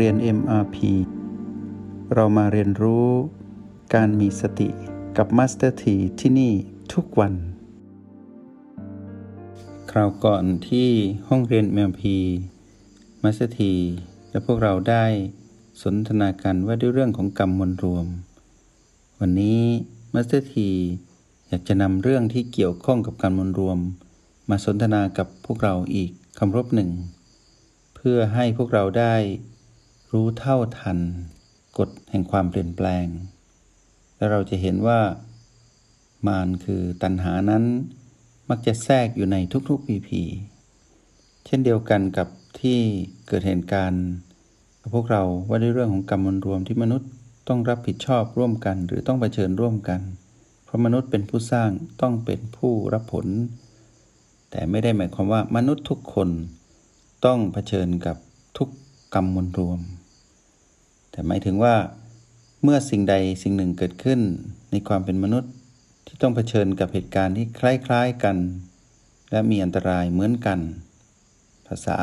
เรียน MRP เรามาเรียนรู้การมีสติกับ Master T ที่ที่นี่ทุกวัน คราวก่อนที่ห้องเรียน MRP Master T และพวกเราได้สนทนากันว่าด้วยเรื่องของกรรมมวลรวม วันนี้ Master T อยากจะนำเรื่องที่เกี่ยวข้องกับการมวลรวม มาสนทนากับพวกเราอีกคำรบหนึ่ง เพื่อให้พวกเราได้ รู้เท่าทัน กฎแห่งความเปลี่ยนแปลง และเราจะเห็นว่ามารคือตัณหานั้นมักจะแทรกอยู่ในทุกๆปีพีเช่นเดียวกันกับที่เกิดเหตุการณ์พวกเราว่าด้วยเรื่องของกรรมมวลรวมที่มนุษย์ต้องรับผิดชอบร่วมกัน หรือต้องเผชิญร่วมกัน เพราะมนุษย์เป็นผู้สร้างต้องเป็นผู้รับผล แต่ไม่ได้หมายความว่ามนุษย์ทุกคนต้องเผชิญกับทุกกรรมมวลรวม แต่หมายถึงว่าเมื่อสิ่งใดสิ่งหนึ่งเกิดขึ้นในความเป็นมนุษย์ที่ต้องเผชิญกับเหตุการณ์ที่คล้ายๆกัน และมีอันตรายเหมือนกัน ภาษา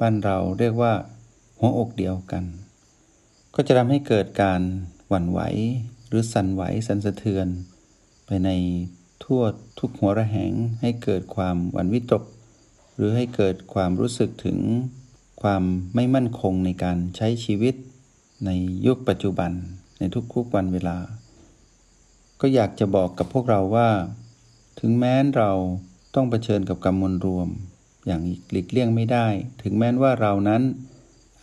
บ้านเราเรียกว่า หัวอกเดียวกัน ก็จะทำให้เกิดการหวั่นไหวหรือสั่นไหวสั่นสะเทือน ไปในทั่วทุกหัวระแหงให้เกิดความหวั่นวิตก หรือให้เกิดความรู้สึกถึงความไม่มั่นคงในการใช้ชีวิต ในยุคปัจจุบันในทุกๆวันเวลา ก็อยากจะบอกกับพวกเราว่า ถึงแม้เราต้องเผชิญกับกรรมมวลรวม อย่างหลีกเลี่ยงไม่ได้ ถึงแม้ว่าเรานั้น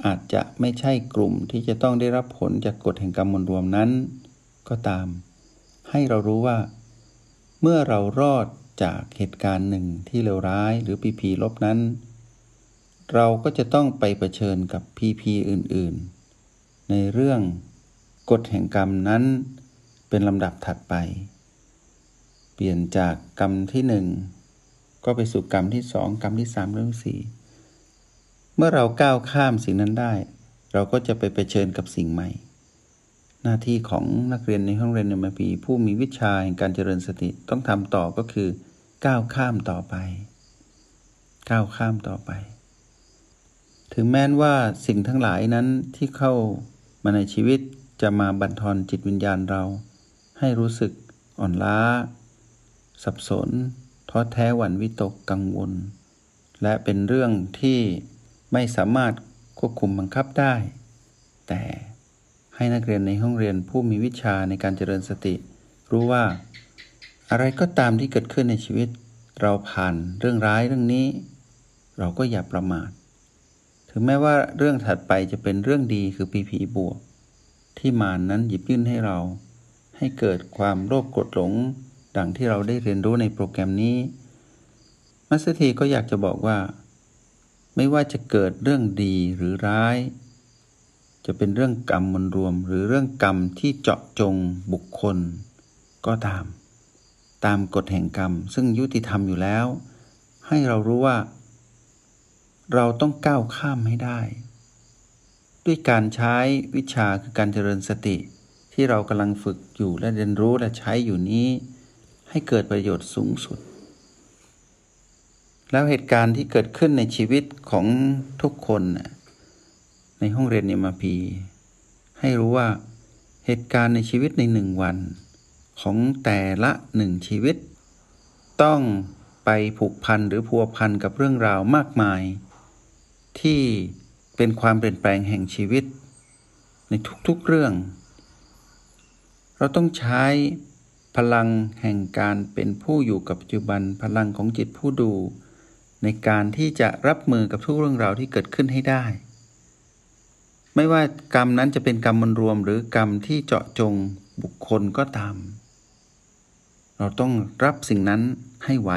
อาจจะไม่ใช่กลุ่มที่จะต้องได้รับผลจากกฎแห่งกรรมมวลรวมนั้น ก็ตาม ให้เรารู้ว่า เมื่อเรารอดจากเหตุการณ์หนึ่งที่เลวร้ายหรือพีพีลบนั้น เราก็จะต้องไปเผชิญกับพีพีอื่น ๆ ในเรื่องกฎแห่งกรรมนั้นเป็นลำดับถัดไป เปลี่ยนจากกรรมที่หนึ่งก็ไปสู่กรรมที่สองกรรมที่สามและที่สี่เมื่อเราก้าวข้ามสิ่งนั้นได้ เราก็จะไปเผชิญกับสิ่งใหม่ หน้าที่ของนักเรียนในห้องเรียนในมปีผู้มีวิชาแห่งการเจริญสติต้องทำต่อก็คือ ก้าวข้ามต่อไป ก้าวข้ามต่อไป ถึงแม้นว่าสิ่งทั้งหลายนั้นที่เข้า มาในชีวิตจะมาบั่นทอนจิตวิญญาณเรา ให้รู้สึกอ่อนล้า สับสนท้อแท้หวั่นวิตกกังวล และเป็นเรื่องที่ไม่สามารถควบคุมบังคับได้ แต่ให้นักเรียนในห้องเรียนผู้มีวิชาในการเจริญสติ รู้ว่า อะไรก็ตามที่เกิดขึ้นในชีวิต เราผ่านเรื่องร้ายเรื่องนี้ เราก็อย่าประมาท ถึงแม้ว่าเรื่องถัดไปจะเป็นเรื่องดีคือปีผีบวก ที่มานนั้นหยิบยื่นให้เรา ให้เกิดความโลภกดหลง ดังที่เราได้เรียนรู้ในโปรแกรมนี้ มัสเทีก็อยากจะบอกว่า ไม่ว่าจะเกิดเรื่องดีหรือร้าย จะเป็นเรื่องกรรมมันรวม หรือเรื่องกรรมที่เจาะจงบุคคล ก็ตาม ตามกฎแห่งกรรม ซึ่งยุติธรรมอยู่แล้ว ให้เรารู้ว่า เราต้องก้าวข้ามให้ได้ ด้วยการใช้วิชาคือการเจริญสติ ที่เรากำลังฝึกอยู่และเรียนรู้และใช้อยู่นี้ ให้เกิดประโยชน์สูงสุด แล้วเหตุการณ์ที่เกิดขึ้นในชีวิตของทุกคนในห้องเรียนเนมพีให้รู้ว่าเหตุการณ์ในชีวิตในหนึ่งวัน ของแต่ละหนึ่งชีวิต ต้องไปผูกพันหรือพัวพันกับเรื่องราวมากมาย ที่เป็นความเปลี่ยนแปลงแห่งชีวิต ในทุกๆเรื่อง เราต้องใช้พลังแห่งการเป็นผู้อยู่กับปัจจุบันพลังของจิตผู้ดู ในการที่จะรับมือกับทุกเรื่องราวที่เกิดขึ้นให้ได้ ไม่ว่ากรรมนั้นจะเป็นกรรมมวลรวม หรือกรรมที่เจาะจงบุคคลก็ตาม เราต้องรับสิ่งนั้นให้ไหว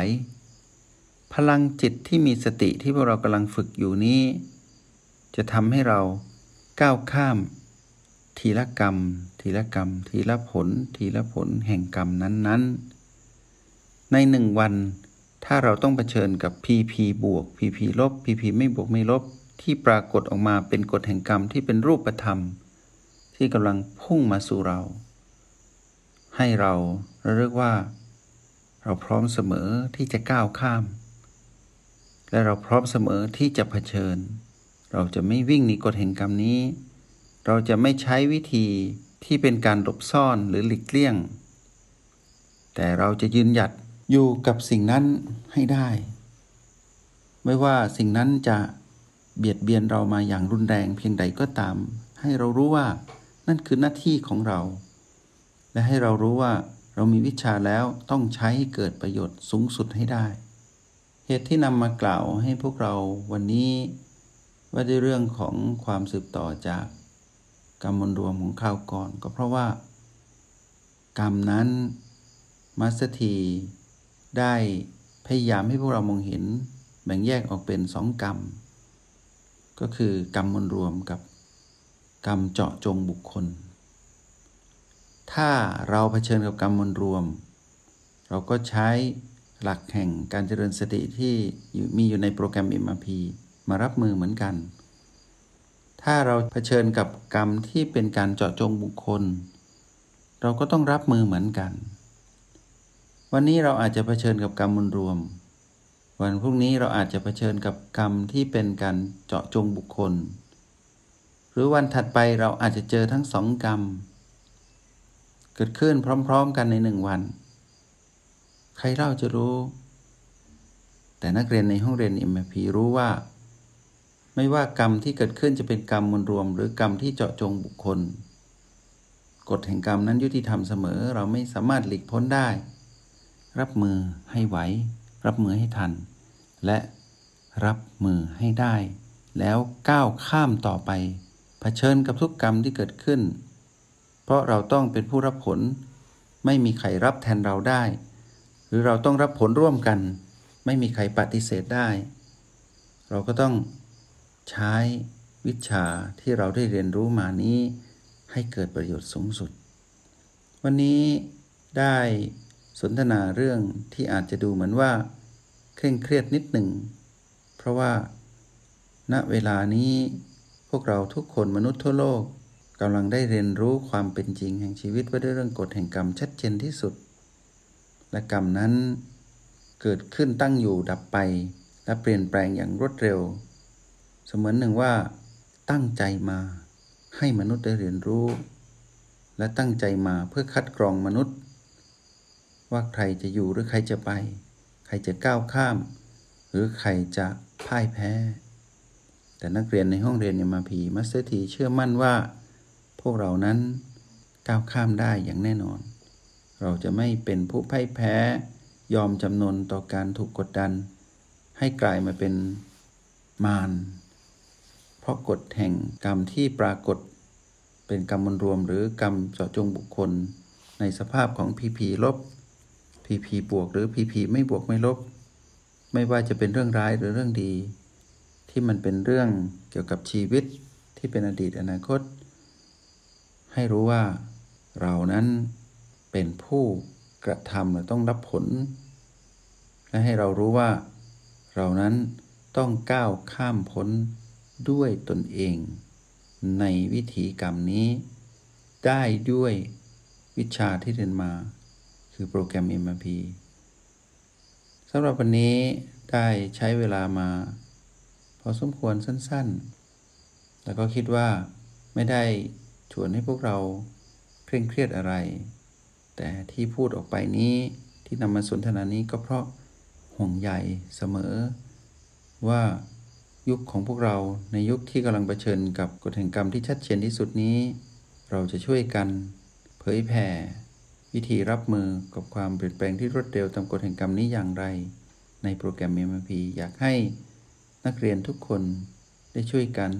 พลังจิตที่มีสติที่พวกเรากำลังฝึกอยู่นี้ จะทำให้เราก้าวข้าม ทีละกรรม ทีละกรรม ทีละผล ทีละผลแห่งกรรมนั้น ๆ ในหนึ่งวัน ถ้าเราต้องเผชิญกับพีพีบวกพีพีลบพีพีไม่บวกไม่ลบ ที่ปรากฏออกมาเป็นกฎแห่งกรรมที่เป็นรูปธรรม ที่กำลังพุ่งมาสู่เรา ให้เราเระลึกว่า เราพร้อมเสมอที่จะก้าวข้าม และเราพร้อมเสมอที่จะเผชิญ เราจะไม่วิ่งหนีกฎแห่งกรรมนี้ เราจะไม่ใช้วิธีที่เป็นการหลบซ่อนหรือหลีกเลี่ยง แต่เราจะยืนหยัดอยู่กับสิ่งนั้นให้ได้ ไม่ว่าสิ่งนั้นจะเบียดเบียนเรามาอย่างรุนแรงเพียงใดก็ตาม ให้เรารู้ว่านั่นคือหน้าที่ของเรา และให้เรารู้ว่าเรามีวิชาแล้วต้องใช้ให้เกิดประโยชน์สูงสุดให้ได้ เหตุที่นำมากล่าวให้พวกเราวันนี้ ว่าด้วยเรื่องของความสืบต่อจากกรรมมวลรวมของข้าวก่อน ก็เพราะว่า กรรมนั้นมัสถีได้พยายามให้พวกเรามองเห็น แบ่งแยกออกเป็นสองกรรม ก็คือกรรมมวลรวมกับกรรมเจาะจงบุคคล ถ้าเราเผชิญกับกรรมมวลรวม เราก็ใช้ หลักแห่งการเจริญสติที่มีอยู่ในโปรแกรม MRP มารับมือเหมือนกัน ถ้าเราเผชิญกับกรรมที่เป็นการเจาะจงบุคคล เราก็ต้องรับมือเหมือนกัน วันนี้เราอาจจะเผชิญกับกรรมมวลรวม วันพรุ่งนี้เราอาจจะเผชิญกับกรรมที่เป็นการเจาะจงบุคคล หรือวันถัดไปเราอาจจะเจอทั้งสองกรรม เกิดขึ้นพร้อม ๆ กันในหนึ่งวัน ใครเล่าจะรู้ แต่นักเรียนในห้องเรียน MP รู้ว่า ไม่ว่ากรรมที่เกิดขึ้นจะเป็นกรรมมวลรวม หรือกรรมที่เจาะจงบุคคล กฎแห่งกรรมนั้นยุติธรรมเสมอเราไม่สามารถหลีกพ้นได้ รับมือให้ไหว รับมือให้ทัน และรับมือให้ได้ แล้วก้าวข้ามต่อไปเผชิญกับทุกกรรมที่เกิดขึ้น เพราะเราต้องเป็นผู้รับผล ไม่มีใครรับแทนเราได้ หรือเราต้องรับผลร่วมกัน ไม่มีใครปฏิเสธได้ เราก็ต้องใช้วิชาที่เราได้เรียนรู้มานี้ ให้เกิดประโยชน์สูงสุด วันนี้ได้สนทนาเรื่องที่อาจจะดูเหมือนว่า เคร่งเครียดนิดหนึ่ง เพราะว่า ณเวลานี้พวกเราทุกคนมนุษย์ทั่วโลกกำลังได้เรียนรู้ความเป็นจริงแห่งชีวิตว่าด้วยเรื่องกฎแห่งกรรมชัดเจนที่สุด และกรรมนั้นเกิดขึ้นตั้งอยู่ดับไป และเปลี่ยนแปลงอย่างรวดเร็ว เสมือนหนึ่งว่าตั้งใจมาให้มนุษย์ได้เรียนรู้ และตั้งใจมาเพื่อคัดกรองมนุษย์ ว่าใครจะอยู่หรือใครจะไป ใครจะก้าวข้าม หรือใครจะพ่ายแพ้ แต่นักเรียนในห้องเรียนยมาพีมัสเตอร์ทีเชื่อมั่นว่า พวกเรานั้นก้าวข้ามได้อย่างแน่นอน เราจะไม่เป็นผู้พ่ายแพ้ ยอมจำนนต่อการถูกกดดัน ให้กลายมาเป็นมารเพราะกฎแห่งกรรมที่ปรากฏ เป็นกรรมมวลรวมหรือกรรมเจาะจงบุคคล ในสภาพของพีพีลบพีพีบวกหรือพีพีไม่บวกไม่ลบ ไม่ว่าจะเป็นเรื่องร้ายหรือเรื่องดี ที่มันเป็นเรื่องเกี่ยวกับชีวิตที่เป็นอดีตอนาคต ให้รู้ว่าเรานั้น เป็นผู้กระทำและต้องรับผล และให้เรารู้ว่า เรานั้นต้องก้าวข้ามพ้นด้วยตนเอง ในวิถีกรรมนี้ ได้ด้วยวิชาที่เรียนมา คือโปรแกรม MRP สำหรับวันนี้ได้ใช้เวลามา พอสมควรสั้นๆ แล้วก็คิดว่าไม่ได้ชวนให้พวกเราเคร่งเครียดอะไร แต่ที่พูดออกไปนี้ที่นำมาสนทนานี้ก็เพราะห่วงใยเสมอ ว่ายุคของพวกเราในยุคที่กำลังเผชิญกับกฎแห่งกรรมที่ชัดเจนที่สุดนี้ เราจะช่วยกัน เผยแผ่ วิธีรับมือกับความเปลี่ยนแปลงที่รวดเร็วตามกฎแห่งกรรมนี้อย่างไร ในโปรแกรม MMP อยากให้นักเรียนทุกคนได้ช่วยกัน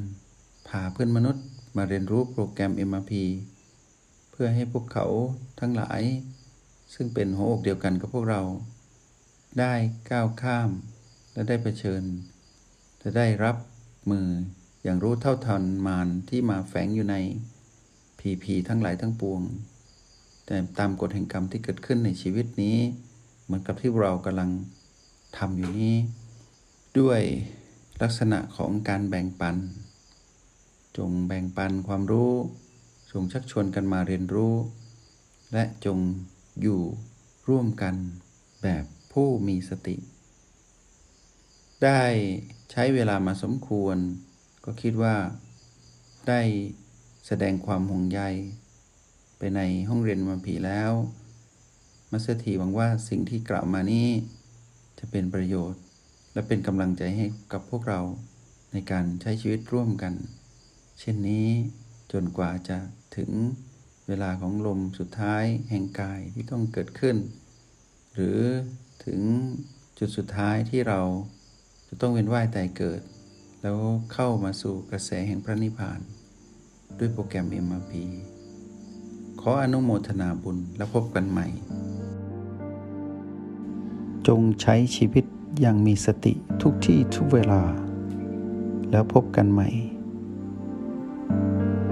พาเพื่อนมนุษย์มาเรียนรู้โปรแกรม MRP พื่อให้พวกเขาทั้งหลาย ซึ่งเป็นหัวอกเดียวกันกับพวกเรา ได้ก้าวข้าม และได้เผชิญจะได้รับมืออย่างรู้เท่าทันมารที่มาแฝงอยู่ในผีผีทั้งหลายทั้งปวง แต่ตามกฎแห่งกรรมที่เกิดขึ้นในชีวิตนี้ เหมือนกับที่เรากำลังทำอยู่นี้ ด้วยลักษณะของการแบ่งปัน จงแบ่งปันความรู้ จงชักชวนกันมาเรียนรู้ และจงอยู่ร่วมกันแบบผู้มีสติ ได้ใช้เวลามาสมควร ก็คิดว่า ได้แสดงความห่วงใย ไปในห้องเรียนมาผีแล้ว มัสถีหวังว่าสิ่งที่กล่าวมานี้ จะเป็นประโยชน์ และเป็นกำลังใจให้กับพวกเราในการใช้ชีวิตร่วมกัน เช่นนี้ จนกว่าจะถึงเวลาของลมสุดท้ายแห่งกายที่ต้องเกิดขึ้น หรือถึงจุดสุดท้ายที่เราจะต้องเวียนว่ายตายเกิด แล้วเข้ามาสู่กระแสแห่งพระนิพพาน ด้วยโปรแกรม MRP ขออนุโมทนาบุญและพบกันใหม่ จงใช้ชีวิตอย่างมีสติทุกที่ทุกเวลา แล้วพบกันใหม่